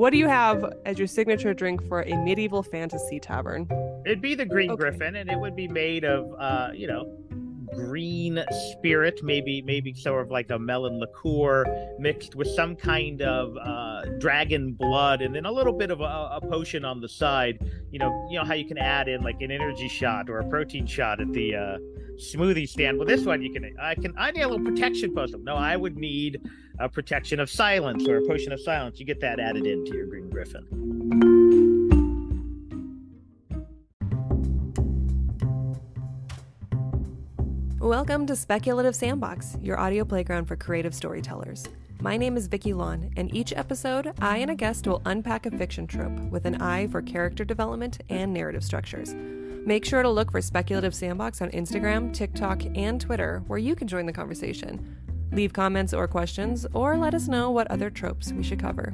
What do you have as your signature drink for a medieval fantasy tavern? It'd be the Green Okay. Griffin, and it would be made of, uh, you know, green spirit, maybe maybe sort of like a melon liqueur mixed with some kind of uh, dragon blood, and then a little bit of a, a potion on the side. You know, you know how you can add in like an energy shot or a protein shot at the uh, smoothie stand. Well, this one you can. I can. I need a little protection potion. No, I would need a protection of silence or a potion of silence. You get that added into your Green Griffin. Welcome to Speculative Sandbox, your audio playground for creative storytellers. My name is Vicky Lawn, and each episode, I and a guest will unpack a fiction trope with an eye for character development and narrative structures. Make sure to look for Speculative Sandbox on Instagram, TikTok, and Twitter, where you can join the conversation. Leave comments or questions, or let us know what other tropes we should cover.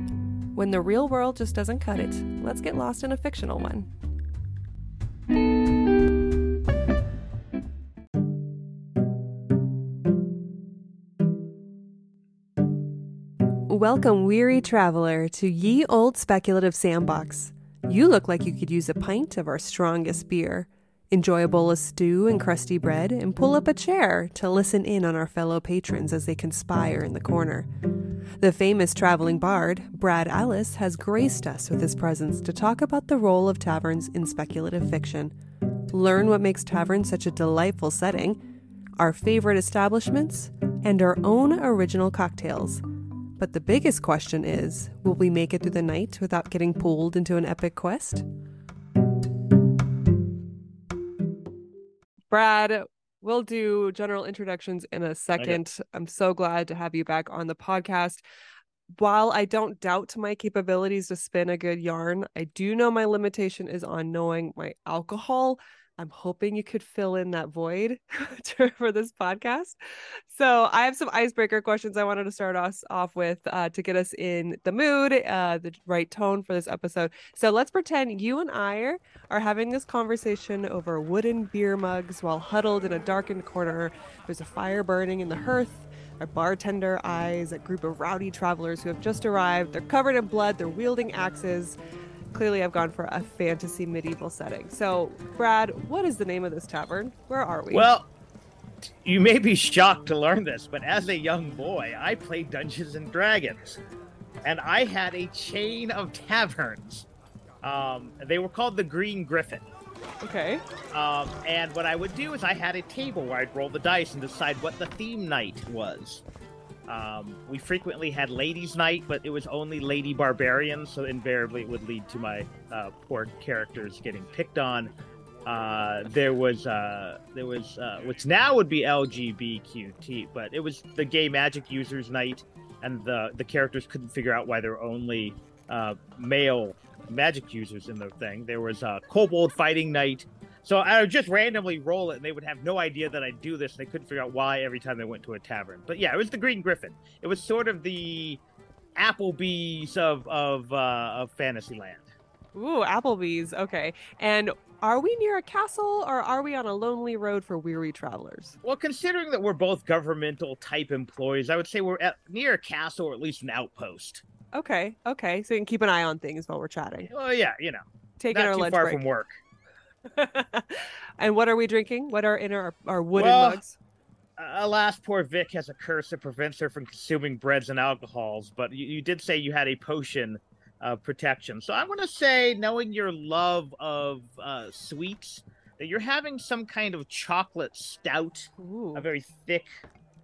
When the real world just doesn't cut it, let's get lost in a fictional one. Welcome, weary traveler, to Ye Old Speculative Sandbox. You look like you could use a pint of our strongest beer. Enjoy a bowl of stew and crusty bread, and pull up a chair to listen in on our fellow patrons as they conspire in the corner. The famous traveling bard, Brad Allis, has graced us with his presence to talk about the role of taverns in speculative fiction. Learn what makes taverns such a delightful setting, our favorite establishments, and our own original cocktails. But the biggest question is will we make it through the night without getting pulled into an epic quest? Brad, we'll do general introductions in a second. I'm so glad to have you back on the podcast. While I don't doubt my capabilities to spin a good yarn, I do know my limitation is on knowing my alcohol. I'm hoping you could fill in that void for this podcast. So I have some icebreaker questions I wanted to start us off with uh, to get us in the mood, uh, the right tone for this episode. So let's pretend you and I are, are having this conversation over wooden beer mugs while huddled in a darkened corner. There's a fire burning in the hearth. Our bartender eyes a group of rowdy travelers who have just arrived. They're covered in blood. They're wielding axes. Clearly, I've gone for a fantasy medieval setting. So, Brad, what is the name of this tavern? Where are we? Well, you may be shocked to learn this, but as a young boy, I played Dungeons and Dragons, and I had a chain of taverns. Um, they were called the Green Griffin. okay. Um, and what I would do is I had a table where I'd roll the dice and decide what the theme night was. Um, we frequently had ladies' night, but it was only lady barbarians, so invariably it would lead to my uh, poor characters getting picked on. Uh, there was uh, there was uh, which now would be LGBTQT, but it was the gay magic users night, and the the characters couldn't figure out why there were only uh, male magic users in the thing. There was a kobold fighting night. So I would just randomly roll it, and they would have no idea that I'd do this. And they couldn't figure out why every time they went to a tavern. But yeah, it was the Green Griffin. It was sort of the Applebee's of of uh, of Fantasyland. Ooh, Applebee's. Okay. And are we near a castle or are we on a lonely road for weary travelers? Well, considering that we're both governmental type employees, I would say we're at near a castle or at least an outpost. Okay. Okay. So you can keep an eye on things while we're chatting. Well, yeah, you know, Taking not our too lunch far break. from work. and what are we drinking? What are in our, our wooden Well, mugs? Alas, poor Vic has a curse that prevents her from consuming breads and alcohols. But you, you did say you had a potion of protection, so I'm going to say, knowing your love of uh, sweets, that you're having some kind of chocolate stout, Ooh. a very thick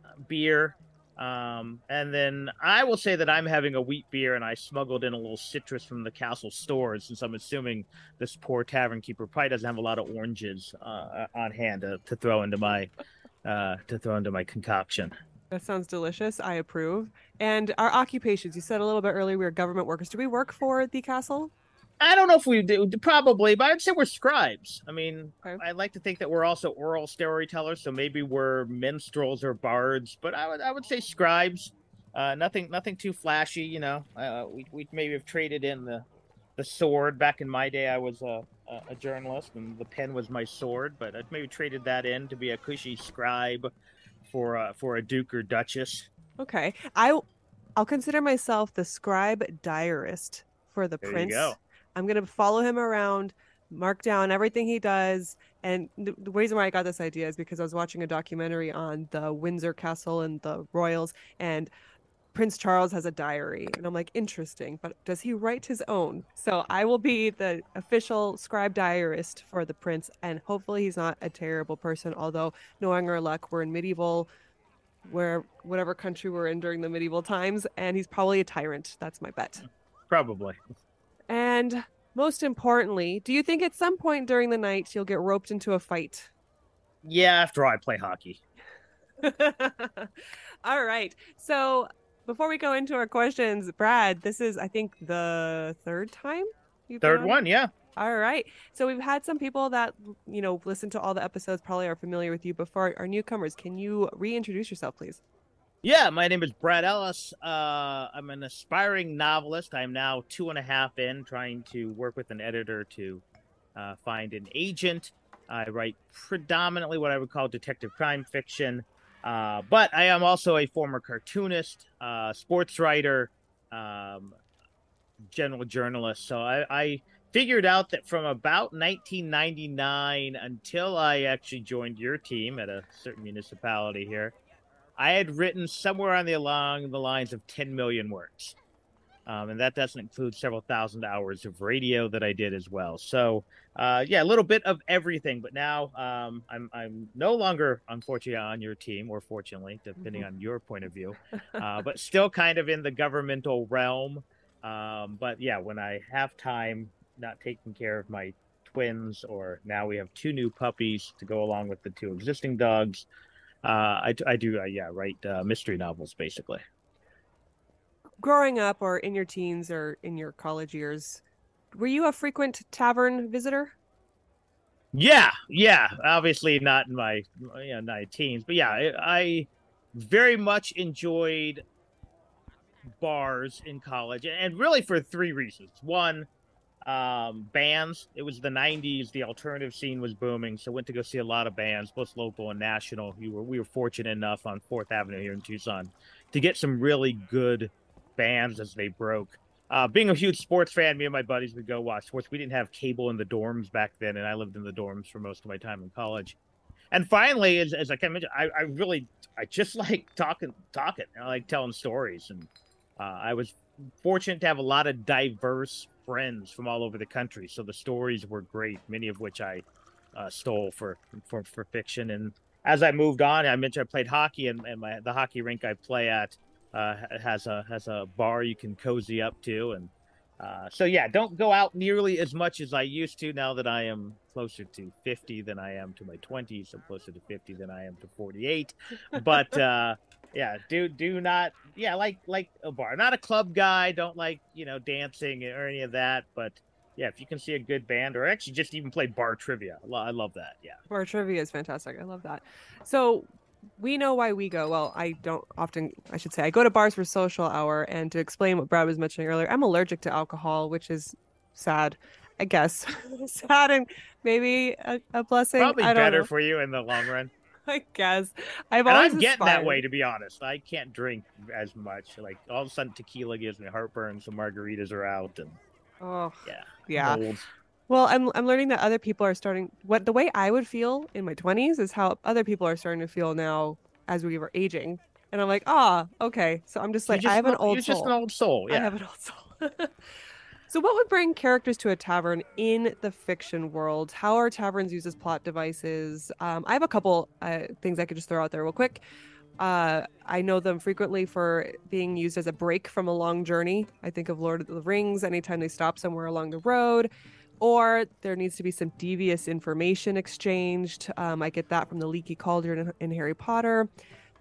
uh, beer. Um, and then I will say that I'm having a wheat beer, and I smuggled in a little citrus from the castle stores, since I'm assuming this poor tavern keeper probably doesn't have a lot of oranges uh, on hand to, to throw into my uh, to throw into my concoction. That sounds delicious. I approve. And our occupations, you said a little bit earlier we are government workers. Do we work for the castle? I don't know if we do, probably, but I'd say we're scribes. I mean, Okay. I'd like to think that we're also oral storytellers, so maybe we're minstrels or bards, but I would I would say scribes. Uh, nothing nothing too flashy, you know. Uh, we we maybe have traded in the the sword. Back in my day, I was a, a, a journalist, and the pen was my sword. But I'd maybe traded that in to be a cushy scribe for uh, for a duke or duchess. Okay. I I'll consider myself the scribe diarist for the There you prince. I'm gonna follow him around, mark down everything he does. And the, the reason why I got this idea is because I was watching a documentary on the Windsor Castle and the royals, and Prince Charles has a diary, and I'm like, interesting, but does he write his own? So I will be the official scribe diarist for the prince, and hopefully he's not a terrible person. Although, knowing our luck, we're in medieval, where whatever country we're in during the medieval times, and he's probably a tyrant. That's my bet. Probably. And most importantly, do you think at some point during the night you'll get roped into a fight? Yeah, after I play hockey. All right. So before we go into our questions, Brad, this is I think the third time Third on? one, yeah. All right. So we've had some people that you know listen to all the episodes, probably are familiar with you. Before our newcomers, can you reintroduce yourself, please? Yeah, my name is Brad Allis. Uh, I'm an aspiring novelist. I'm now two and a half in, trying to work with an editor to uh, find an agent. I write predominantly what I would call detective crime fiction, uh, but I am also a former cartoonist, uh, sports writer, um, general journalist. So I, I figured out that from about 1999 until I actually joined your team at a certain municipality here, I had written somewhere on the along the lines of 10 million words. Um, and that doesn't include several thousand hours of radio that I did as well. So, uh, yeah, a little bit of everything. But now um, I'm I'm no longer, unfortunately, on your team, or fortunately, depending on your point of view, uh, but still kind of in the governmental realm. Um, but yeah, when I have time, not taking care of my twins, or now we have two new puppies to go along with the two existing dogs. Uh, I, I do, uh, yeah, write uh, mystery novels basically. Growing up, or in your teens, or in your college years, were you a frequent tavern visitor? Yeah, yeah. Obviously, not in my you know, my teens, but yeah, I, I very much enjoyed bars in college, and really for three reasons. One, um, bands. It was the '90s; the alternative scene was booming, so went to go see a lot of bands, both local and national. We were we were fortunate enough on Fourth Avenue here in Tucson to get some really good bands as they broke. Uh, being a huge sports fan, me and my buddies would go watch sports. We didn't have cable in the dorms back then, and I lived in the dorms for most of my time in college. And finally, as, as I kind of mentioned, I, I really, I just like talking, talking. I like telling stories, and uh, I was fortunate to have a lot of diverse friends from all over the country. So the stories were great, many of which I uh, stole for, for for fiction. And as I moved on, I mentioned I played hockey, and, and my the hockey rink I play at uh, has a has a bar you can cozy up to, and uh, so yeah, don't go out nearly as much as I used to now that I am closer to 50 than I am to my 20s. I'm closer to 50 than I am to 48. But uh, yeah, do do not yeah like like a bar, not a club guy. Don't like you know dancing or any of that, but. Yeah, if you can see a good band, or actually just even play bar trivia, I love that. Yeah. Bar trivia is fantastic. I love that. So we know why we go. Well, I don't often, I should say, I go to bars for social hour. And to explain what Brad was mentioning earlier, I'm allergic to alcohol, which is sad, I guess. sad and maybe a, a blessing. Probably I don't better know. for you in the long run. I guess. I've and always I'm getting that way, to be honest. I can't drink as much. Like all of a sudden, tequila gives me heartburn, so margaritas are out, and Oh, yeah, yeah. Well, I'm I'm learning that other people are starting what the way I would feel in my 20s is how other people are starting to feel now as we were aging. And I'm like, "Ah, okay." So I'm just like just I have an old You're soul. just an old soul. I have an old soul. so what would bring characters to a tavern in the fiction world? How are taverns used as plot devices? Um, I have a couple uh, things I could just throw out there real quick. Uh, I know them frequently for being used as a break from a long journey. I think of Lord of the Rings anytime they stop somewhere along the road, or there needs to be some devious information exchanged. Um, I get that from the Leaky Cauldron in, Harry Potter,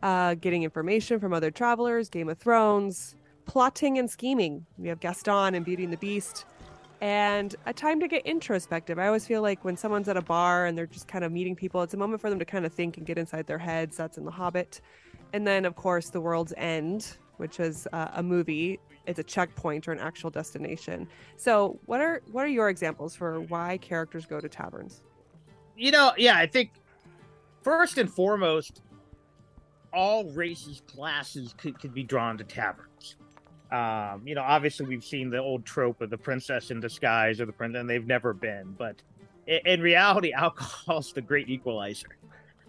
uh, getting information from other travelers, Game of Thrones, plotting and scheming. We have Gaston and Beauty and the Beast. And a time to get introspective. I always feel like when someone's at a bar and they're just kind of meeting people, it's a moment for them to kind of think and get inside their heads. That's in The Hobbit. And then, of course, The World's End, which is uh, a movie. It's a checkpoint or an actual destination. So, what are what are your examples for why characters go to taverns? You know, yeah. I think first and foremost, all races, classes could, could be drawn to taverns. Um, you know, obviously we've seen the old trope of the princess in disguise or the prince, and they've never been. But in, in reality, alcohol's the great equalizer.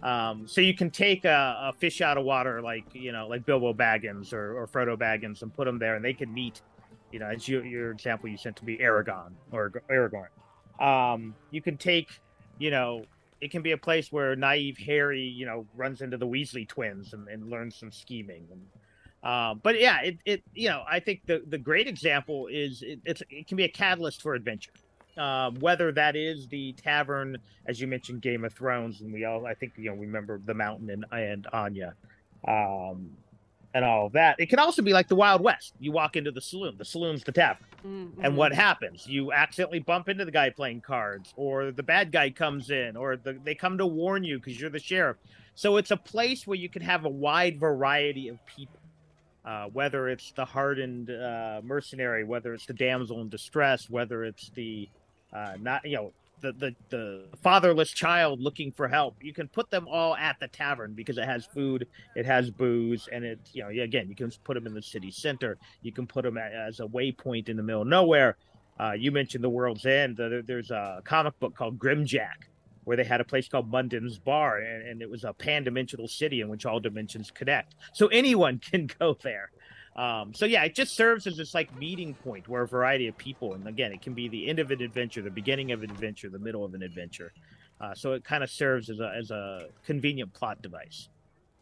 Um, so you can take a, a, fish out of water, like you know, like Bilbo Baggins or, or Frodo Baggins, and put them there, and they can meet. You know, as you, your example you sent to be Aragon or Aragorn. Um, you can take, you know, it can be a place where naive Harry, you know, runs into the Weasley twins and, and learns some scheming. And, um, but yeah, it, it, you know, I think the, the great example is it, it's, it can be a catalyst for adventure. Um, whether that is the tavern, as you mentioned, Game of Thrones, and we all, I think, you know, remember the mountain and, and Arya. Um, and all of that. It can also be like the Wild West. You walk into the saloon, the saloon's the tavern. Mm-hmm. And what happens? You accidentally bump into the guy playing cards, or the bad guy comes in, or the, they come to warn you because you're the sheriff. So it's a place where you can have a wide variety of people. Uh, whether it's the hardened uh, mercenary, whether it's the damsel in distress, whether it's the uh, not you know the, the the fatherless child looking for help. You can put them all at the tavern because it has food, it has booze, and it you know again you can put them in the city center. You can put them as a waypoint in the middle of nowhere. Uh, you mentioned the World's End. there's a comic book called Grimjack where they had a place called Munden's Bar, and, and, it was a pan-dimensional city in which all dimensions connect. So anyone can go there. Um, so yeah, it just serves as this like meeting point where a variety of people, and again, it can be the end of an adventure, the beginning of an adventure, the middle of an adventure. Uh, so it kind of serves as a as a convenient plot device.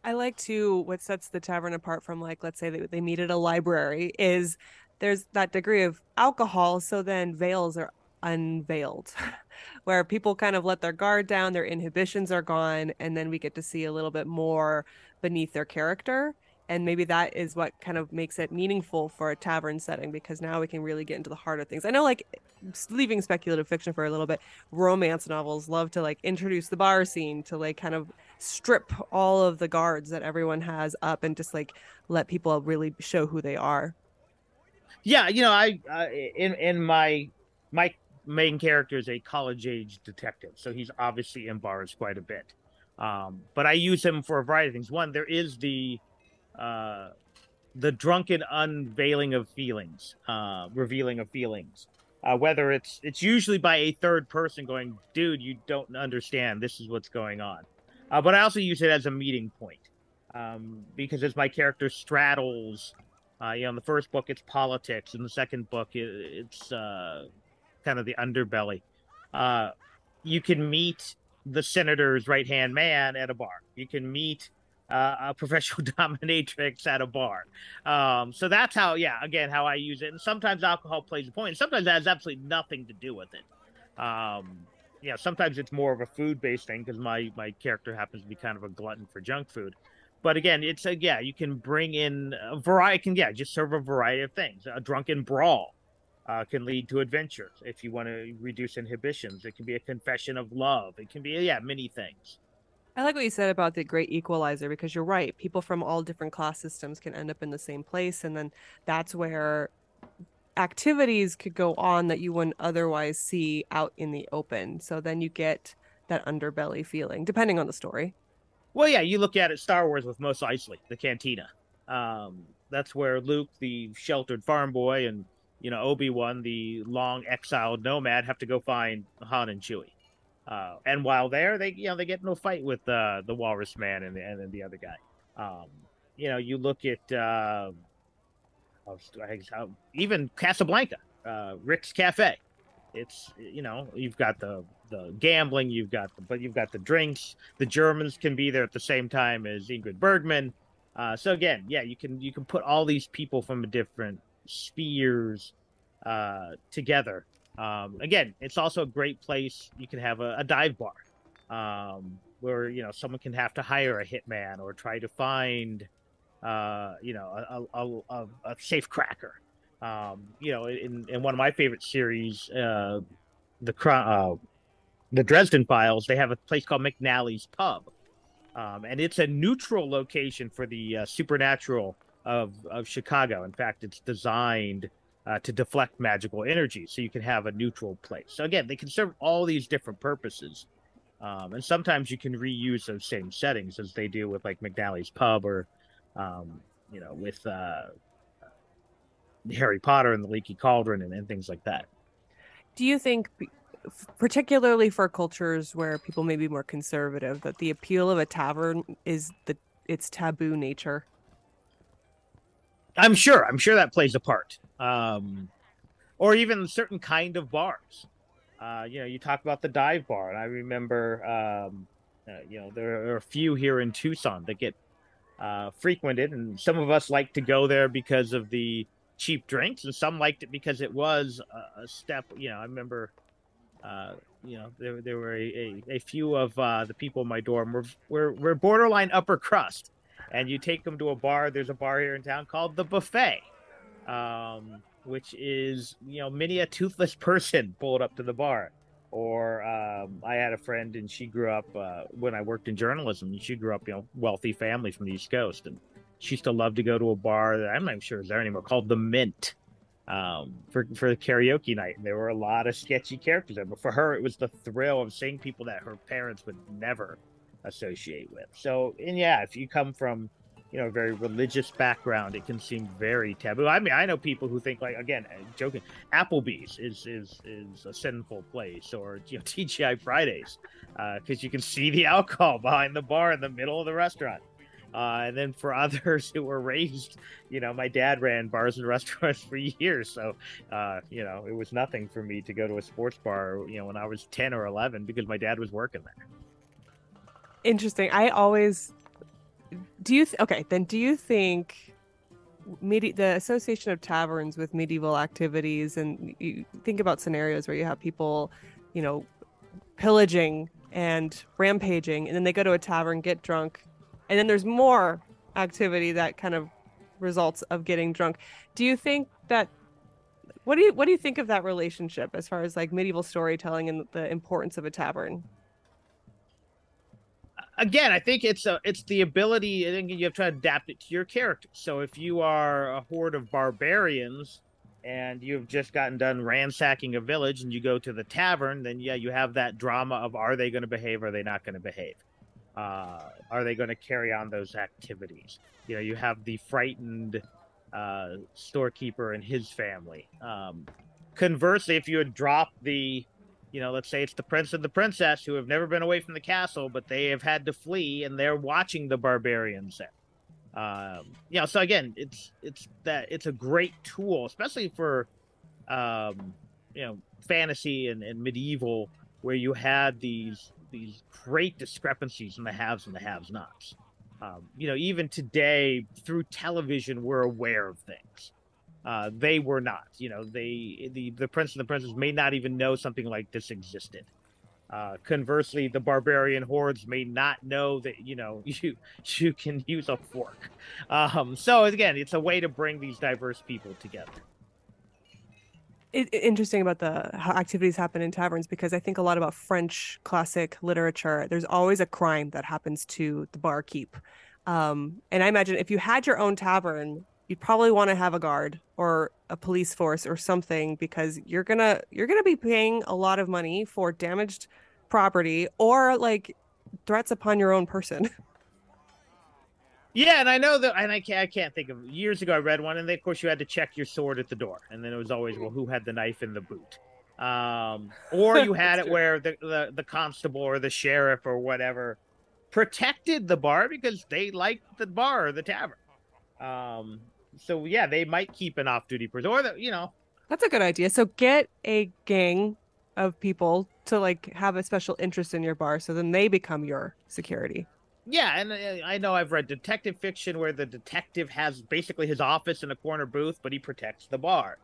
I like to what sets the tavern apart from like let's say they, they meet at a library is there's that degree of alcohol, so then veils are unveiled where people kind of let their guard down their inhibitions are gone and then we get to see a little bit more beneath their character. And maybe that is what kind of makes it meaningful for a tavern setting because now we can really get into the heart of things. I know like leaving speculative fiction for a little bit romance novels love to like introduce the bar scene to like kind of strip all of the guards that everyone has up and just like let people really show who they are. Yeah you know i uh, in in my my main character is a college age detective so he's obviously in bars quite a bit um, but i use him for a variety of things one there is the uh, the drunken unveiling of feelings, uh, revealing of feelings. Uh, whether it's it's usually by a third person going, dude, you don't understand. This is what's going on. Uh, but I also use it as a meeting point um, because as my character straddles, uh, you know, in the first book it's politics, in the second book it, it's uh, kind of the underbelly. Uh, you can meet the senator's right hand man at a bar. You can meet uh, a professional dominatrix at a bar. Um, so that's how, yeah, again, how I use it. And sometimes alcohol plays a point, and sometimes that has absolutely nothing to do with it. Um, yeah, sometimes it's more of a food based thing because my my character happens to be kind of a glutton for junk food. But again, it's a yeah, you can bring in a variety. Can yeah, just serve a variety of things. A drunken brawl uh, can lead to adventures if you want to reduce inhibitions. It can be a confession of love. It can be yeah, many things. I like what you said about the great equalizer because you're right. People from all different class systems can end up in the same place. And then that's where activities could go on that you wouldn't otherwise see out in the open. So then you get that underbelly feeling, depending on the story. Well, yeah, you look at it Star Wars with Mos Eisley, the cantina. Um, that's where Luke, the sheltered farm boy, and you know Obi Wan, the long exiled nomad, have to go find Han and Chewie. Uh, and while there, they you know they get no fight with uh, the Walrus Man and the, and the other guy. Um, you know, you look at uh, even Casablanca, uh, Rick's Cafe. It's you know you've got the the gambling, you've got the but you've got the drinks. The Germans can be there at the same time as Ingrid Bergman. Uh, so again, yeah, you can you can put all these people from a different spheres uh, together um, again, it's also a great place. You can have a, a dive bar um, where you know someone can have to hire a hitman or try to find uh, you know a, a, a, safe cracker. Um, you know, in, in one of my favorite series, uh, the uh, the Dresden Files, they have a place called McNally's Pub, um, and it's a neutral location for the uh, supernatural of of Chicago. In fact, it's designed uh, to deflect magical energy. So you can have a neutral place. So again, they can serve all these different purposes. Um, and sometimes you can reuse those same settings as they do with like McNally's Pub or, um, you know, with uh, Harry Potter and the Leaky Cauldron and, and things like that. Do you think, particularly for cultures where people may be more conservative, that the appeal of a tavern is the its taboo nature? I'm sure. I'm sure that plays a part. Um, or even certain kind of bars. Uh, you know, you talk about the dive bar, and I remember, um, uh, you know, there are a few here in Tucson that get uh, frequented, and some of us like to go there because of the cheap drinks, and some liked it because it was a, a step. You know, I remember, uh, you know, there, there were a, a, a few of uh, the people in my dorm were, were were borderline upper crust, and you take them to a bar. There's a bar here in town called the Buffet. Um, which is you know many a toothless person pulled up to the bar or um, i had a friend and she grew up uh, when i worked in journalism she grew up you know wealthy family from the east coast and she used to love to go to a bar that i'm not even sure is there anymore called the mint um, for for karaoke night and there were a lot of sketchy characters there but for her it was the thrill of seeing people that her parents would never associate with so and yeah if you come from you know, a very religious background, it can seem very taboo. I mean, I know people who think like again, uh, joking, Applebee's is is is a sinful place, or you know, TGI Fridays, because uh, you can see the alcohol behind the bar in the middle of the restaurant. Uh, and then for others who were raised, you know, my dad ran bars and restaurants for years, so uh, you know, it was nothing for me to go to a sports bar, you know, when I was ten or eleven because my dad was working there. Interesting. I always do you th- okay then do you think medi- the association of taverns with medieval activities and you think about scenarios where you have people you know pillaging and rampaging and then they go to a tavern get drunk and then there's more activity that kind of results of getting drunk do you think that what do you what do you think of that relationship as far as like medieval storytelling and the importance of a tavern again, I think it's a it's the ability. I think you have to adapt it to your character. So if you are a horde of barbarians and you've just gotten done ransacking a village and you go to the tavern, then yeah, you have that drama of are they going to behave? Are they not going to behave? Uh, are they going to carry on those activities? You know, you have the frightened uh, storekeeper and his family. Um, conversely, if you had dropped the you know, let's say it's the prince and the princess who have never been away from the castle, but they have had to flee, and they're watching the barbarians there. Um, you know, so again, it's it's that it's a great tool, especially for, um, you know, fantasy and, and medieval, where you had these these great discrepancies in the haves and the have-nots. Um, you know, even today through television, we're aware of things. Uh, they were not. You know, they the the prince and the princess may not even know something like this existed. Uh, conversely, the barbarian hordes may not know that you know you you can use a fork. Um, so again, it's a way to bring these diverse people together. It, interesting about the how activities happen in taverns because I think a lot about French classic literature. There's always a crime that happens to the barkeep, um, and I imagine if you had your own tavern, you'd probably want to have a guard or a police force or something because you're gonna you're gonna be paying a lot of money for damaged property or like threats upon your own person. Yeah, and I know that, and I can't, I can't think of years ago. I read one, and then, of course you had to check your sword at the door, and then it was always, well, who had the knife in the boot, um, or you had it true. where the, the the constable or the sheriff or whatever protected the bar because they liked the bar or the tavern. Um, so yeah, they might keep an off-duty person, or the, you know. That's a good idea. So get a gang of people to like have a special interest in your bar, so then they become your security. Yeah, and uh, I know I've read detective fiction where the detective has basically his office in a corner booth, but he protects the bar.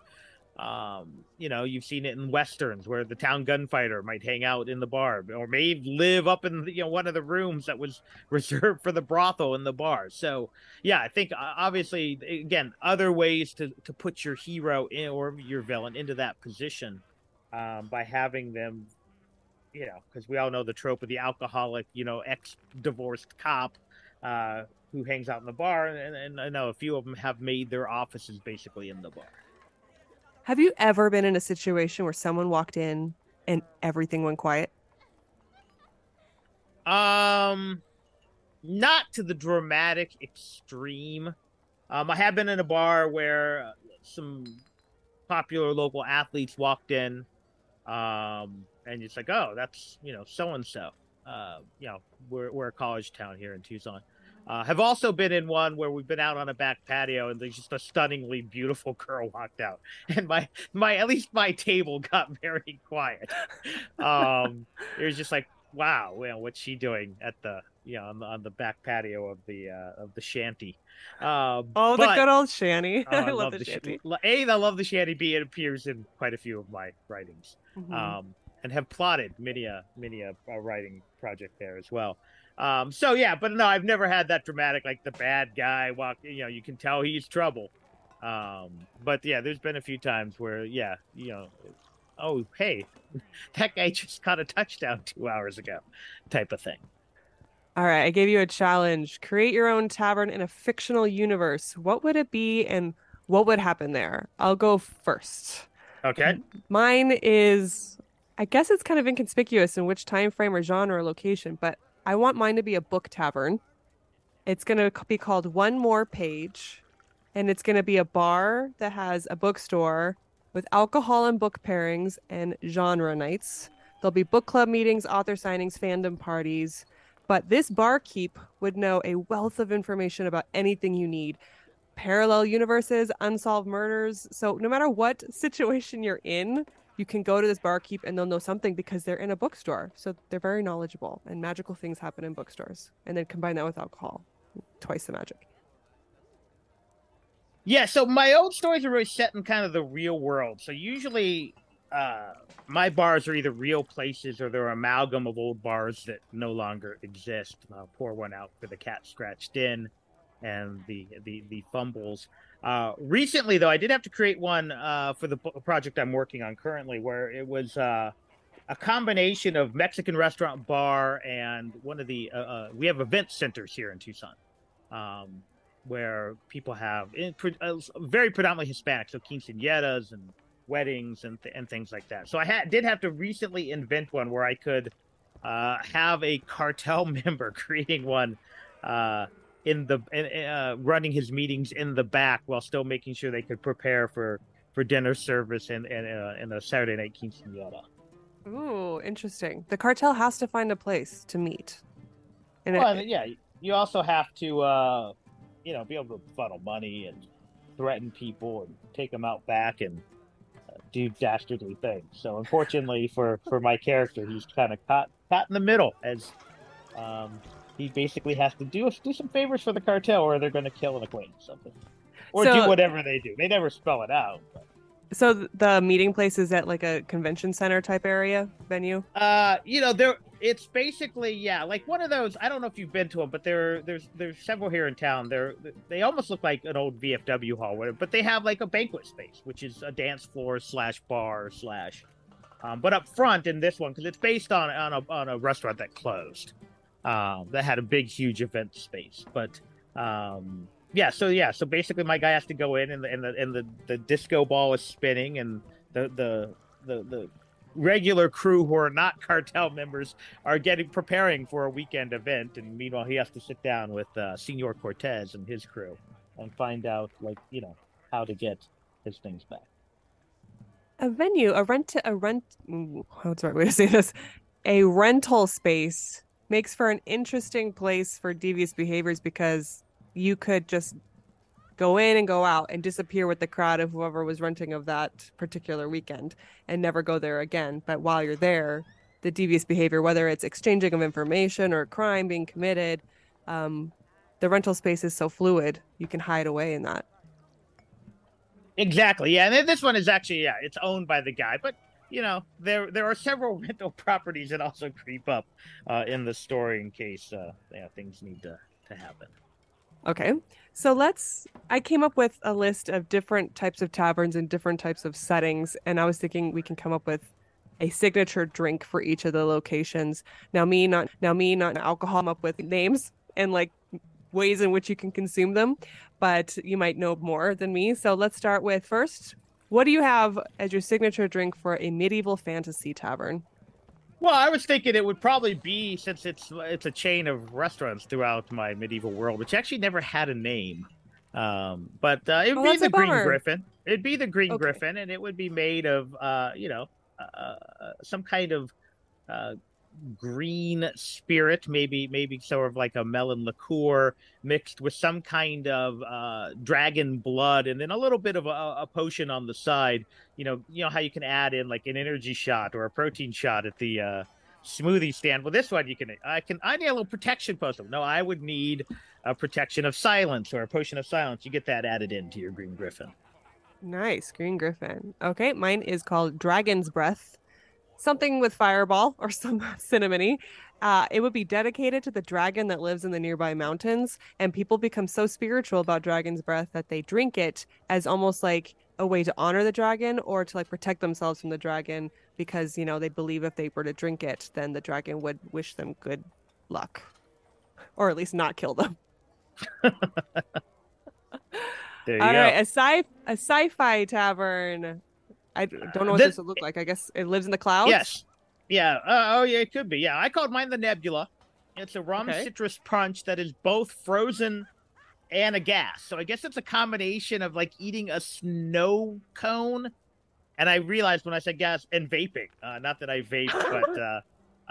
Um, you know, you've seen it in westerns where the town gunfighter might hang out in the bar, or may live up in you know one of the rooms that was reserved for the brothel in the bar. So, yeah, I think uh, obviously again other ways to to put your hero in or your villain into that position um, by having them, you know, because we all know the trope of the alcoholic, you know, ex divorced cop. Uh, who hangs out in the bar, and, and I know a few of them have made their offices basically in the bar. Have you ever been in a situation where someone walked in and everything went quiet? Um, not to the dramatic extreme. Um, I have been in a bar where some popular local athletes walked in, um, and it's like, oh, that's you know so and so. Uh, you know, we're we're a college town here in Tucson. Uh, have also been in one where we've been out on a back patio and there's just a stunningly beautiful girl walked out, and my my at least my table got very quiet. Um, it was just like, wow, well, what's she doing at the you know on the, on the back patio of the uh, of the shanty? Um, oh, but, the good old shanty! oh, I, love, the, the shanty. Sh- a, I love the shanty. B, it appears in quite a few of my writings, Mhm. um, and have plotted many a many a, a writing project there as well. Um, so yeah, but no, I've never had that dramatic like the bad guy walk. You know, you can tell he's trouble. Um, but yeah, there's been a few times where yeah, you know, oh hey, that guy just caught a touchdown two hours ago, type of thing. All right, I gave you a challenge. Create your own tavern in a fictional universe. What would it be and what would happen there? I'll go first. Okay. Mine is I guess it's kind of inconspicuous in which time frame or genre or location, but I want mine to be a book tavern. It's going to be called One More Page, and it's going to be a bar that has a bookstore with alcohol and book pairings and genre nights. There'll be book club meetings, author signings, fandom parties. But this barkeep would know a wealth of information about anything you need parallel universes, unsolved murders. So, no matter what situation you're in, you can go to this barkeep and they'll know something because they're in a bookstore. So, they're very knowledgeable, and magical things happen in bookstores. And then combine that with alcohol, twice the magic. Yeah, so my old stories are really set in kind of the real world. So usually uh my bars are either real places or they're amalgam of old bars that no longer exist. I'll pour one out for the cat scratched in and the the the fumbles. Uh recently though I did have to create one uh for the project I'm working on currently where it was uh a combination of Mexican restaurant bar and one of the uh, uh we have event centers here in Tucson. Um where people have in, uh, very predominantly Hispanic, so quinceañeras and weddings and th- and things like that. So I had did have to recently invent one where I could have a cartel member creating one in the in, uh, running his meetings in the back while still making sure they could prepare for for dinner service and and, uh, and a Saturday night quinceañera. Ooh, interesting. The cartel has to find a place to meet. And Well, it, yeah, you also have to uh, you know be able to funnel money and threaten people and take them out back and uh, do dastardly things. So unfortunately for for my character, he's kind of caught caught in the middle as um, he basically has to do do some favors for the cartel, or they're going to kill an acquaintance of him, or So- do whatever they do. They never spell it out. But. so the meeting place is at like a convention center type area venue. Uh, you know, there it's basically yeah, like one of those. I don't know if you've been to them, but there there's there's several here in town. They're they almost look like an old VFW hall, where- but they have like a banquet space, which is a dance floor slash bar slash. Um, but up front in this one, because it's based on on a on a restaurant that closed, um, that had a big huge event space. But um, yeah, so yeah, so basically my guy has to go in and the and the and the, the disco ball is spinning and the the the the regular crew who are not cartel members are getting preparing for a weekend event and meanwhile he has to sit down with uh, senor cortez and his crew and find out like you know how to get his things back A venue, a rent, a rent. What's the right way to say this? A rental space makes for an interesting place for devious behaviors because you could just go in and go out and disappear with the crowd of whoever was renting of that particular weekend and never go there again. But while you're there, the devious behavior, whether it's exchanging of information or crime being committed, um, the rental space is so fluid. You can hide away in that. exactly yeah and this one is actually yeah it's owned by the guy but you know there there are several rental properties that also creep up uh, in the story in case uh, yeah, things need to, to happen Okay. So let's I came up with a list of different types of taverns and different types of settings and I was thinking we can come up with a signature drink for each of the locations. Now me not now me not alcohol I'm up with names and like ways in which you can consume them, but you might know more than me. So let's start with first, what do you have as your signature drink for a medieval fantasy tavern? Well, I was thinking it would probably be since it's it's a chain of restaurants throughout my medieval world, which actually never had a name. Um, but uh, it'd Oh, be the Green. Griffin. It'd be the Green Okay. Griffin, and it would be made of, uh, you know, uh, uh, some kind of uh, green spirit, maybe maybe sort of like a melon liqueur mixed with some kind of uh, dragon blood, and then a little bit of a, a potion on the side. You know, you know how you can add in like an energy shot or a protein shot at the uh, smoothie stand. Well, this one you can. I can. I need a little protection potion. No, I would need a protection of silence or a potion of silence. You get that added into your Green Griffin. Nice, Green Griffin. Okay, mine is called Dragon's Breath. Something with fireball or some cinnamony. Uh, it would be dedicated to the dragon that lives in the nearby mountains, and people become so spiritual about Dragon's Breath that they drink it as almost like a way to honor the dragon or to like protect themselves from the dragon because you know they believe if they were to drink it, then the dragon would wish them good luck, or at least not kill them. There you All go. right, a sci a sci-fi tavern. I don't know what This- this would look like. I guess it lives in the clouds. Yes. Yeah. Uh, oh, yeah. It could be. Yeah. I called mine the Nebula. It's a rum Okay. citrus punch that is both frozen and a gas. So I guess it's a combination of like eating a snow cone. And I realized when I said gas and vaping, uh, not that I vape, but uh,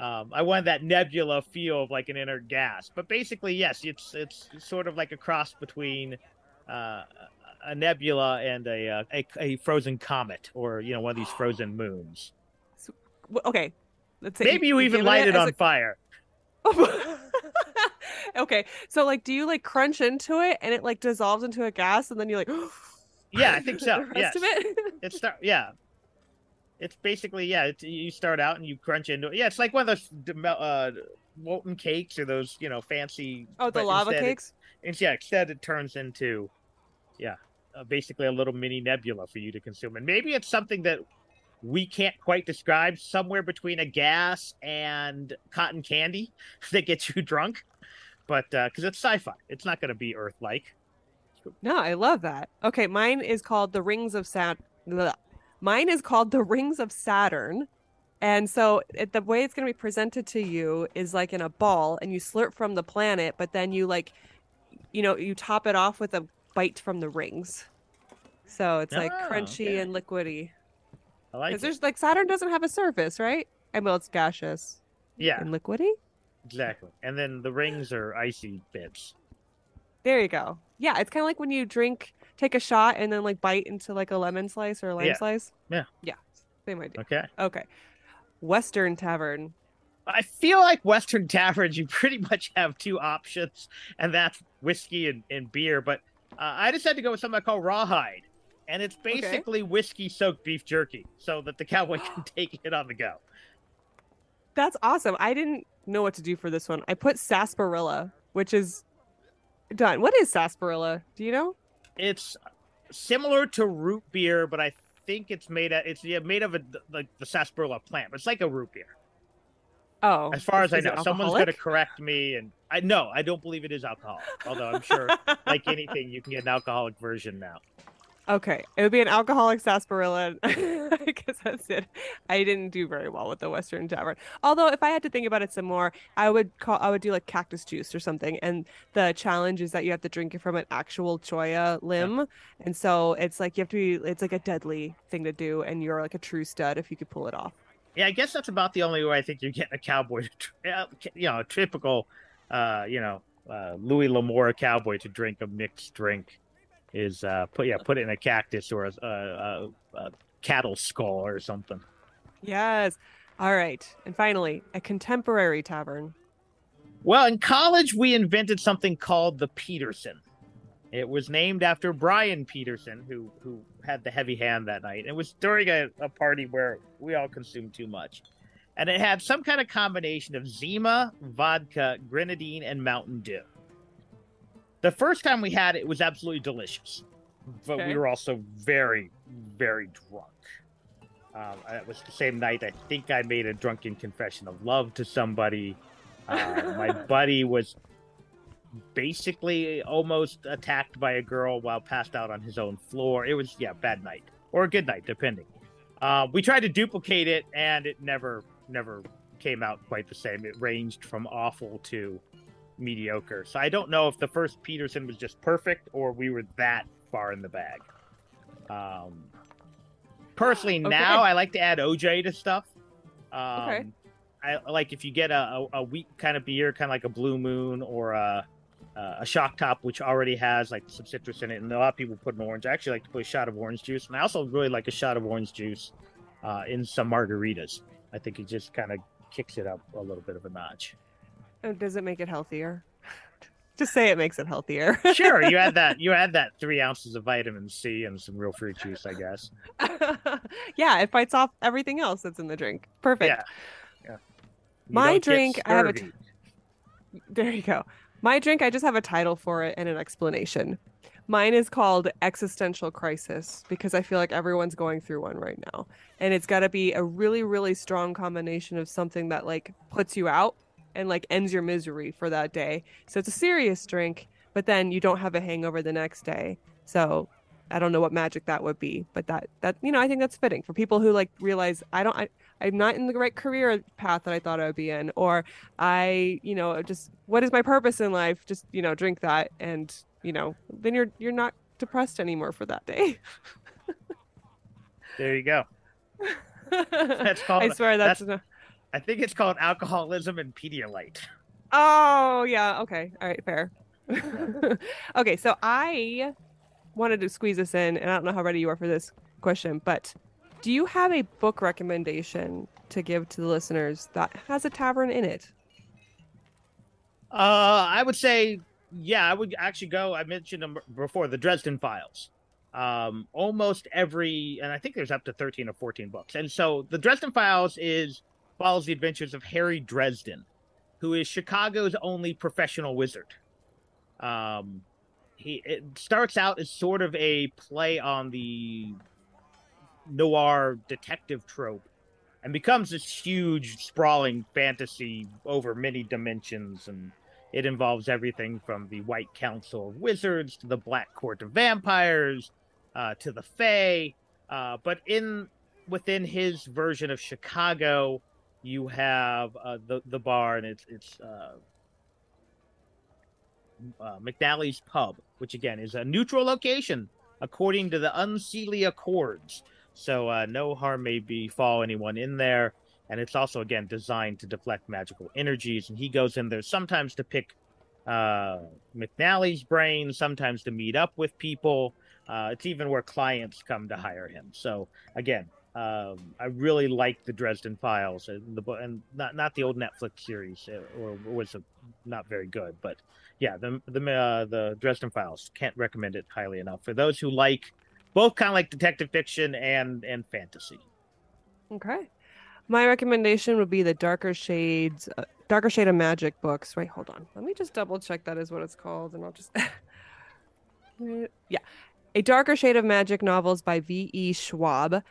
um, I wanted that nebula feel of like an inner gas. But basically, yes, it's it's sort of like a cross between uh, a nebula and a, uh, a a frozen comet, or you know, one of these frozen moons. W- Okay. Let's say Maybe you even give light it on fire. okay, so like, do you like crunch into it and it like dissolves into a gas, and then you like? Yeah, I think so. the rest Yes. of it. It's start. Yeah, it's basically yeah. It's, you start out and you crunch into it. Yeah, it's like one of those uh, molten cakes or those you know fancy. oh, the lava instead it- cakes. and yeah, instead it turns into, yeah, uh, basically a little mini nebula for you to consume. And maybe it's something that we can't quite describe. Somewhere between a gas and cotton candy that gets you drunk. But because it's sci-fi, it's not going to be Earth-like. No, I love that. Okay, mine is called the Rings of Sat. bleh. Mine is called the Rings of Saturn. And so it, the way it's going to be presented to you is like in a ball, and you slurp from the planet, but then you like, you know, you top it off with a bite from the rings. So it's like Oh, crunchy okay. and liquidy. I like Because it. there's like Saturn doesn't have a surface, right? I mean, it's gaseous Yeah, and liquidy. exactly. And then the rings are icy bits. There you go. Yeah, it's kind of like when you drink, take a shot, and then like bite into like a lemon slice or a lime Yeah. slice. Yeah. Yeah. Same idea. Okay. Okay. Western Tavern. I feel like Western taverns, you pretty much have two options, and that's whiskey and, and beer. But uh, I decided to go with something I call rawhide, and it's Okay. basically whiskey soaked beef jerky, so that the cowboy can take it on the go. That's awesome. I didn't know what to do for this one. I put sarsaparilla, which is done. What is sarsaparilla? Do you know? It's similar to root beer, but I think it's made of it's made of a, like the sarsaparilla plant. It's like a root beer, Oh, as far as I know. Someone's going to correct me, and I no, I don't believe it is alcohol. Although I'm sure, like anything, you can get an alcoholic version now. Okay, it would be an alcoholic sarsaparilla because that's it. I didn't do very well with the Western Tavern. Although, if I had to think about it some more, I would call I would do like cactus juice or something. And the challenge is that you have to drink it from an actual cholla limb, and so it's like you have to be. It's like a deadly thing to do, and you're like a true stud if you could pull it off. Yeah, I guess that's about the only way I think you're getting a cowboy, to, uh, you know, a typical, uh, you know, uh, Louis L'Amour cowboy to drink a mixed drink is uh, put yeah, put it in a cactus or a, a, a, a cattle skull or something. Yes. All right, and finally, a contemporary tavern. Well, in college, we invented something called the Peterson. It was named after Brian Peterson, who who had the heavy hand that night. It was during a, a party where we all consumed too much. And it had some kind of combination of Zima, vodka, grenadine, and Mountain Dew. The first time we had it, it was absolutely delicious. But Okay. we were also very, very drunk. Um, it was the same night I think I made a drunken confession of love to somebody. Uh, my buddy was basically almost attacked by a girl while passed out on his own floor. It was yeah, bad night or a good night, depending. Uh, we tried to duplicate it, and it never never came out quite the same. It ranged from awful to mediocre. So I don't know if the first Peterson was just perfect or we were that far in the bag. Um, personally, okay. now I like to add OJ to stuff. Um, okay. I like if you get a, a, a weak kind of beer, kind of like a Blue Moon or a, a Shock Top, which already has like some citrus in it, and a lot of people put an orange. I actually like to put a shot of orange juice, and I also really like a shot of orange juice uh, in some margaritas. I think it just kind of kicks it up a little bit of a notch. Oh, does it make it healthier? Just say it makes it healthier. sure, you add that. You add that three ounces of vitamin C and some real fruit juice, I guess. yeah, it fights off everything else that's in the drink. Perfect. Yeah. yeah. My drink, I have a. T- there you go. My drink, I just have a title for it and an explanation. Mine is called Existential Crisis because I feel like everyone's going through one right now. And it's got to be a really, really strong combination of something that like puts you out and like ends your misery for that day. So it's a serious drink, but then you don't have a hangover the next day. So I don't know what magic that would be, but that that you know I think that's fitting for people who like realize I don't I, I'm not in the right career path that I thought I would be in, or I you know just what is my purpose in life? Just you know drink that, and you know then you're you're not depressed anymore for that day. there you go. That's called. I swear that's. that's I think it's called alcoholism and Pedialyte. Oh yeah, okay, all right, fair. okay, so I wanted to squeeze this in, and I don't know how ready you are for this question, but do you have a book recommendation to give to the listeners that has a tavern in it? Uh, I would say, yeah, I would actually go. I mentioned them before, the Dresden Files. Um, almost every, and I think there's up to 13 or 14 books. And so the Dresden Files is follows the adventures of Harry Dresden, who is Chicago's only professional wizard. Um, he it starts out as sort of a play on the noir detective trope and becomes this huge sprawling fantasy over many dimensions. And it involves everything from the white council of wizards to the black court of vampires uh, to the fae. Uh, but in within his version of chicago you have uh, the the bar, and it's it's uh, McNally's Pub, which again is a neutral location according to the Unseelie Accords. So uh, no harm may befall anyone in there, and it's also again designed to deflect magical energies. And he goes in there sometimes to pick uh, McNally's brain, sometimes to meet up with people. Uh, it's even where clients come to hire him. So again, um, I really like the Dresden Files and the and not not the old Netflix series uh, or was a, not very good, but yeah, the the uh, the Dresden Files can't recommend it highly enough for those who like both kind of like detective fiction and and fantasy. Okay, my recommendation would be the Darker Shades, uh, Darker Shade of Magic books. Wait, hold on, let me just double check that is what it's called, and I'll just yeah, a Darker Shade of Magic novels by V. E. Schwab.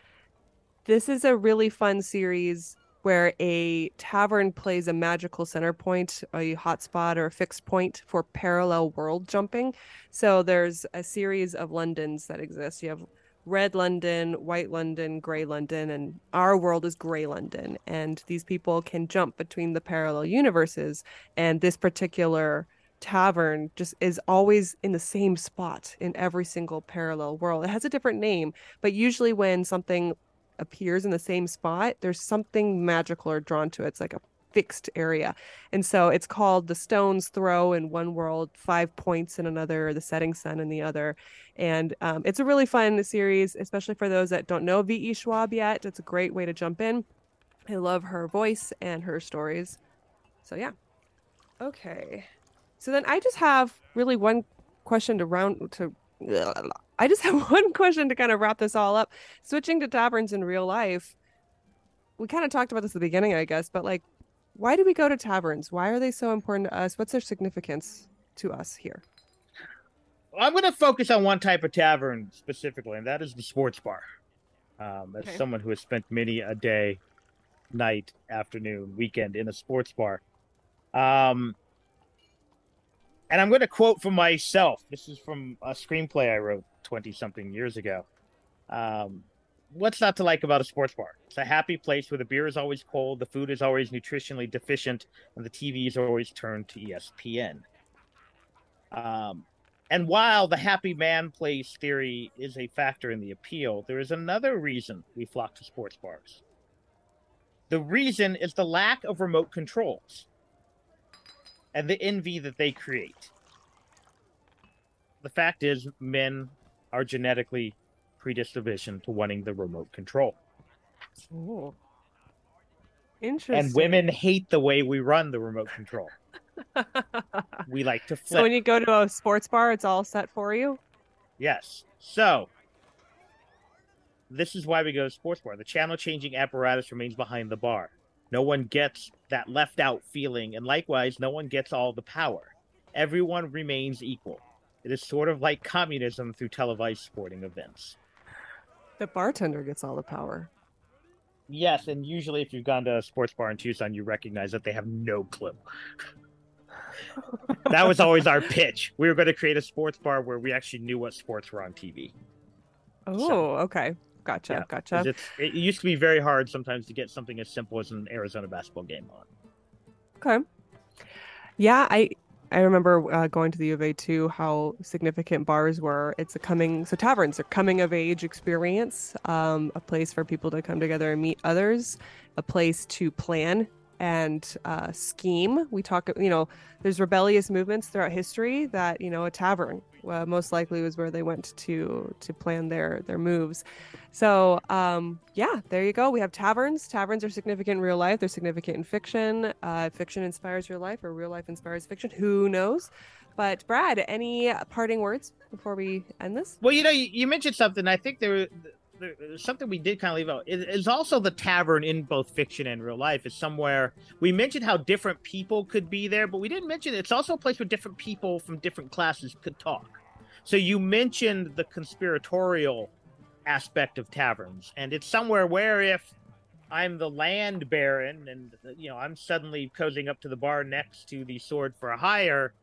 This is a really fun series where a tavern plays a magical center point, a hotspot or a fixed point for parallel world jumping. So there's a series of Londons that exist. You have red London, white London, gray London, and our world is gray London. And these people can jump between the parallel universes. And this particular tavern just is always in the same spot in every single parallel world. It has a different name, but usually when something appears in the same spot, there's something magical or drawn to it. It's like a fixed area. And so it's called the Stone's Throw in one world, Five Points in another, the Setting Sun in the other. And um, it's a really fun series, especially for those that don't know V.E. Schwab yet. It's a great way to jump in. I love her voice and her stories. So, yeah. Okay. So then I just have really one question to round to I just have one question to kind of wrap this all up. Switching to taverns in real life, we kind of talked about this at the beginning, I guess, but like, why do we go to taverns? Why are they so important to us? What's their significance to us here? I'm going to focus on one type of tavern specifically, and that is the sports bar. Um, as okay. someone who has spent many a day, night, afternoon, weekend in a sports bar, um, and I'm going to quote from myself. This is from a screenplay I wrote 20 something years ago. Um, what's not to like about a sports bar? It's a happy place where the beer is always cold, the food is always nutritionally deficient, and the TV is always turned to ESPN. Um, and while the happy man place theory is a factor in the appeal, there is another reason we flock to sports bars. The reason is the lack of remote controls and the envy that they create. The fact is, men are genetically predisposition to wanting the remote control. Ooh. Interesting. And women hate the way we run the remote control. we like to flip. So when you go to a sports bar, it's all set for you? Yes. So this is why we go to sports bar. The channel changing apparatus remains behind the bar. No one gets that left out feeling, and likewise, no one gets all the power. Everyone remains equal. It is sort of like communism through televised sporting events. The bartender gets all the power. Yes, and usually if you've gone to a sports bar in Tucson, you recognize that they have no clue. that was always our pitch. We were going to create a sports bar where we actually knew what sports were on TV. Oh, so, okay. Gotcha. Yeah, gotcha. it used to be very hard sometimes to get something as simple as an Arizona basketball game on. Okay. Yeah, I I remember uh, going to the U of A too, how significant bars were. It's a coming, so taverns are coming of age experience, um, a place for people to come together and meet others, a place to plan and uh, scheme. We talk, you know, there's rebellious movements throughout history that, you know, a tavern uh, most likely was where they went to to plan their their moves. So um, yeah, there you go. We have taverns. Taverns are significant in real life. They're significant in fiction. Uh, fiction inspires real life, or real life inspires fiction. Who knows? But Brad, any parting words before we end this? Well, you know, you, you mentioned something. I think there something we did kind of leave out. Is also the tavern in both fiction and real life. Is somewhere we mentioned how different people could be there but we didn't mention it's also a place where different people from different classes could talk. So you mentioned the conspiratorial aspect of taverns and it's somewhere where if i'm the land baron and you know i'm suddenly cozying up to the bar next to the sword for a hire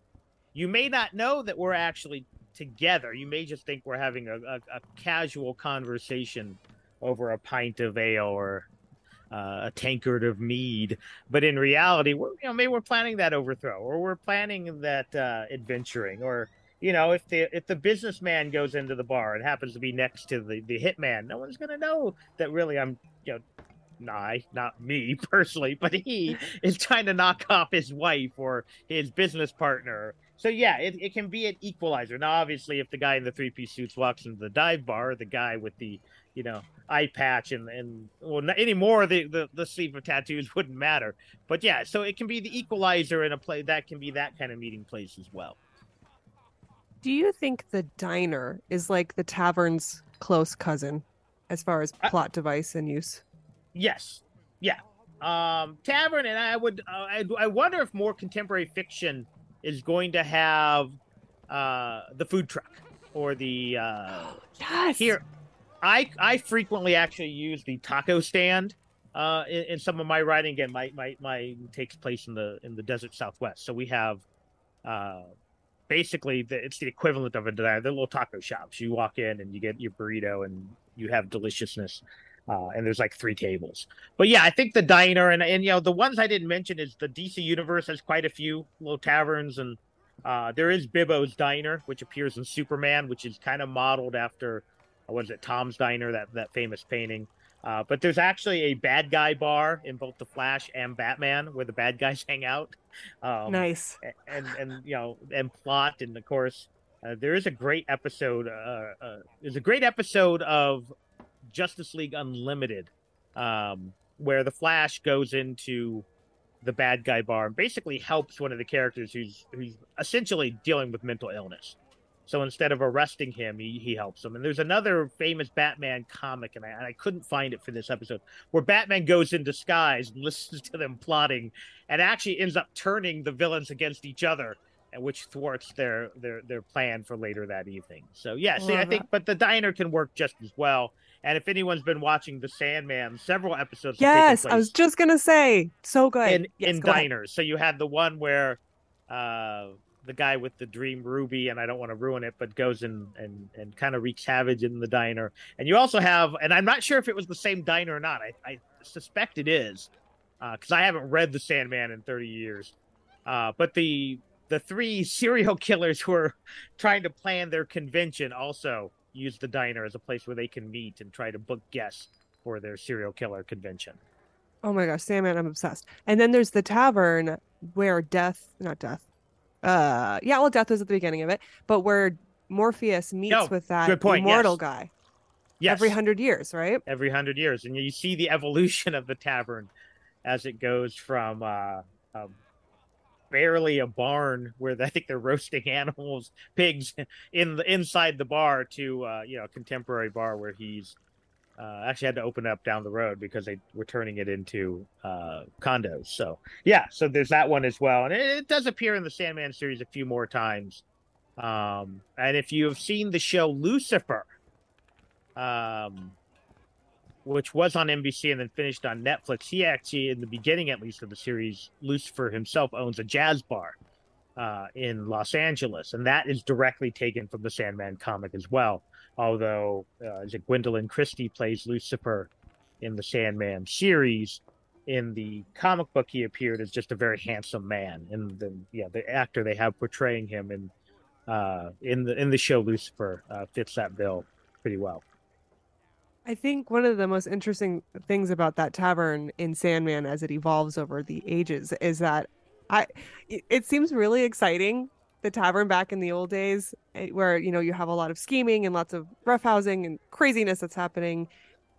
you may not know that we're actually together. You may just think we're having a, a, a casual conversation over a pint of ale or uh, a tankard of mead, but in reality, we're, you know, maybe we're planning that overthrow, or we're planning that uh, adventuring, or you know, if the if the businessman goes into the bar and happens to be next to the the hitman, no one's gonna know that really I'm, you know, nah, not me personally, but he is trying to knock off his wife or his business partner so yeah, it, it can be an equalizer. Now, obviously, if the guy in the three piece suits walks into the dive bar, the guy with the you know eye patch and and well not anymore the, the the sleeve of tattoos wouldn't matter. But yeah, so it can be the equalizer in a play that can be that kind of meeting place as well. Do you think the diner is like the tavern's close cousin as far as plot I, device and use? Yes. Yeah. Um, tavern, and I would, uh, I, I wonder if more contemporary fiction is going to have uh, the food truck or the uh, yes. here. I I frequently actually use the taco stand uh, in, in, some of my writing. Again, my, my my takes place in the in the desert Southwest, so we have uh, basically the, it's the equivalent of a diner. They're little taco shops. You walk in and you get your burrito and you have deliciousness. Uh, and there's like three tables. But yeah, I think the diner and and you know the ones I didn't mention is the DC universe has quite a few little taverns and uh, there is Bibbo's Diner, which appears in Superman, which is kind of modeled after uh, what is it, Tom's Diner, that that famous painting. Uh, but there's actually a bad guy bar in both the Flash and Batman where the bad guys hang out. Um, nice. And and you know and plot and of course uh, there is a great episode. Uh, uh, there's a great episode of Justice League Unlimited, um, where the Flash goes into the bad guy bar and basically helps one of the characters who's who's essentially dealing with mental illness. So instead of arresting him, he, he helps him. And there's another famous Batman comic, and I, and I couldn't find it for this episode, where Batman goes in disguise and listens to them plotting, and actually ends up turning the villains against each other, and which thwarts their their their plan for later that evening. So yeah, see, I think, but the diner can work just as well. And if anyone's been watching The Sandman, several episodes. Yes, I was just gonna say, so good in, yes, in diners. Ahead. So you had the one where uh, the guy with the dream ruby, and I don't want to ruin it, but goes and and and kind of wreaks havoc in the diner. And you also have, and I'm not sure if it was the same diner or not. I, I suspect it is, because uh, I haven't read the Sandman in 30 years. Uh, but the the three serial killers who are trying to plan their convention also use the diner as a place where they can meet and try to book guests for their serial killer convention. Oh my gosh, Sandman, I'm obsessed. And then there's the tavern where death, not death. Uh yeah, well death was at the beginning of it, but where Morpheus meets with that point, immortal yes. guy. Yes. Every hundred years, right? Every hundred years. And you see the evolution of the tavern as it goes from uh, um, barely a barn where I think they're roasting animals, pigs in the inside the bar to uh, you know contemporary bar where he's uh, actually had to open up down the road because they were turning it into uh, condos. So yeah, so there's that one as well, and it, it does appear in the Sandman series a few more times. Um, and if you have seen the show Lucifer, um, which was on NBC and then finished on Netflix. He actually, in the beginning at least of the series, Lucifer himself owns a jazz bar uh, in Los Angeles, and that is directly taken from the Sandman comic as well. Although, uh, Gwendoline Christie plays Lucifer in the Sandman series? In the comic book, he appeared as just a very handsome man, and yeah, the actor they have portraying him in uh, in the in the show Lucifer uh, fits that bill pretty well. I think one of the most interesting things about that tavern in Sandman as it evolves over the ages is that I it seems really exciting the tavern back in the old days eh, where you know you have a lot of scheming and lots of roughhousing and craziness that's happening.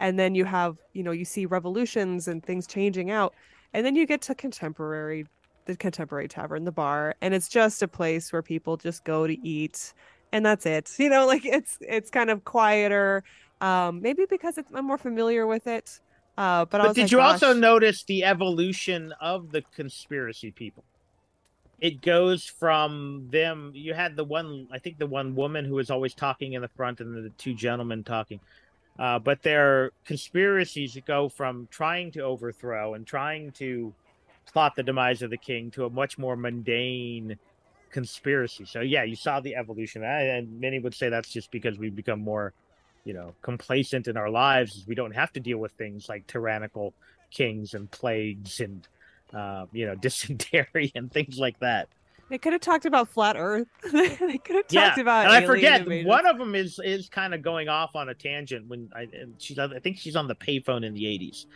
And then you have you know you see revolutions and things changing out. And then you get to contemporary the contemporary tavern the bar. And it's just a place where people just go to eat. And that's it. You know like it's it's kind of quieter um, maybe because I'm more familiar with it. Uh, but, but did like, you gosh. also notice the evolution of the conspiracy people? It goes from them. You had the one, I think, the one woman who was always talking in the front, and the two gentlemen talking. Uh, but their conspiracies go from trying to overthrow and trying to plot the demise of the king to a much more mundane conspiracy. So yeah, you saw the evolution, and many would say that's just because we've become more you know complacent in our lives is we don't have to deal with things like tyrannical kings and plagues and uh, you know dysentery and things like that. They could have talked about flat Earth. they could have talked yeah. about. And I forget invasions. one of them is is kind of going off on a tangent when I she's I think she's on the payphone in the eighties.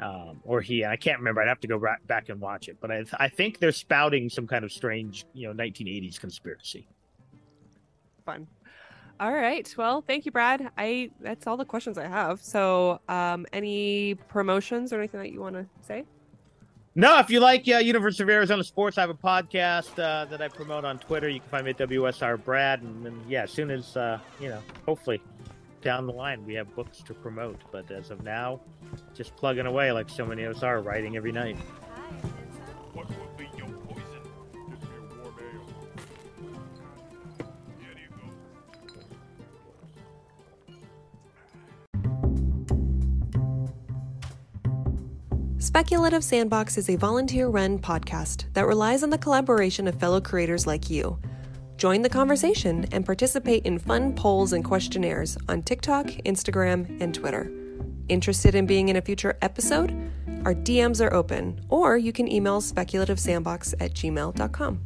Um, or he, I can't remember. I'd have to go back and watch it, but I, I think they're spouting some kind of strange, you know, 1980s conspiracy. Fun. All right. Well, thank you, Brad. I that's all the questions I have. So, um, any promotions or anything that you want to say? No, if you like uh, University of Arizona sports, I have a podcast uh, that I promote on Twitter. You can find me at WSR Brad, and, and yeah, as soon as uh, you know, hopefully down the line we have books to promote. But as of now, just plugging away like so many of us are, writing every night. Speculative Sandbox is a volunteer run podcast that relies on the collaboration of fellow creators like you. Join the conversation and participate in fun polls and questionnaires on TikTok, Instagram, and Twitter. Interested in being in a future episode? Our DMs are open, or you can email speculativesandbox at gmail.com.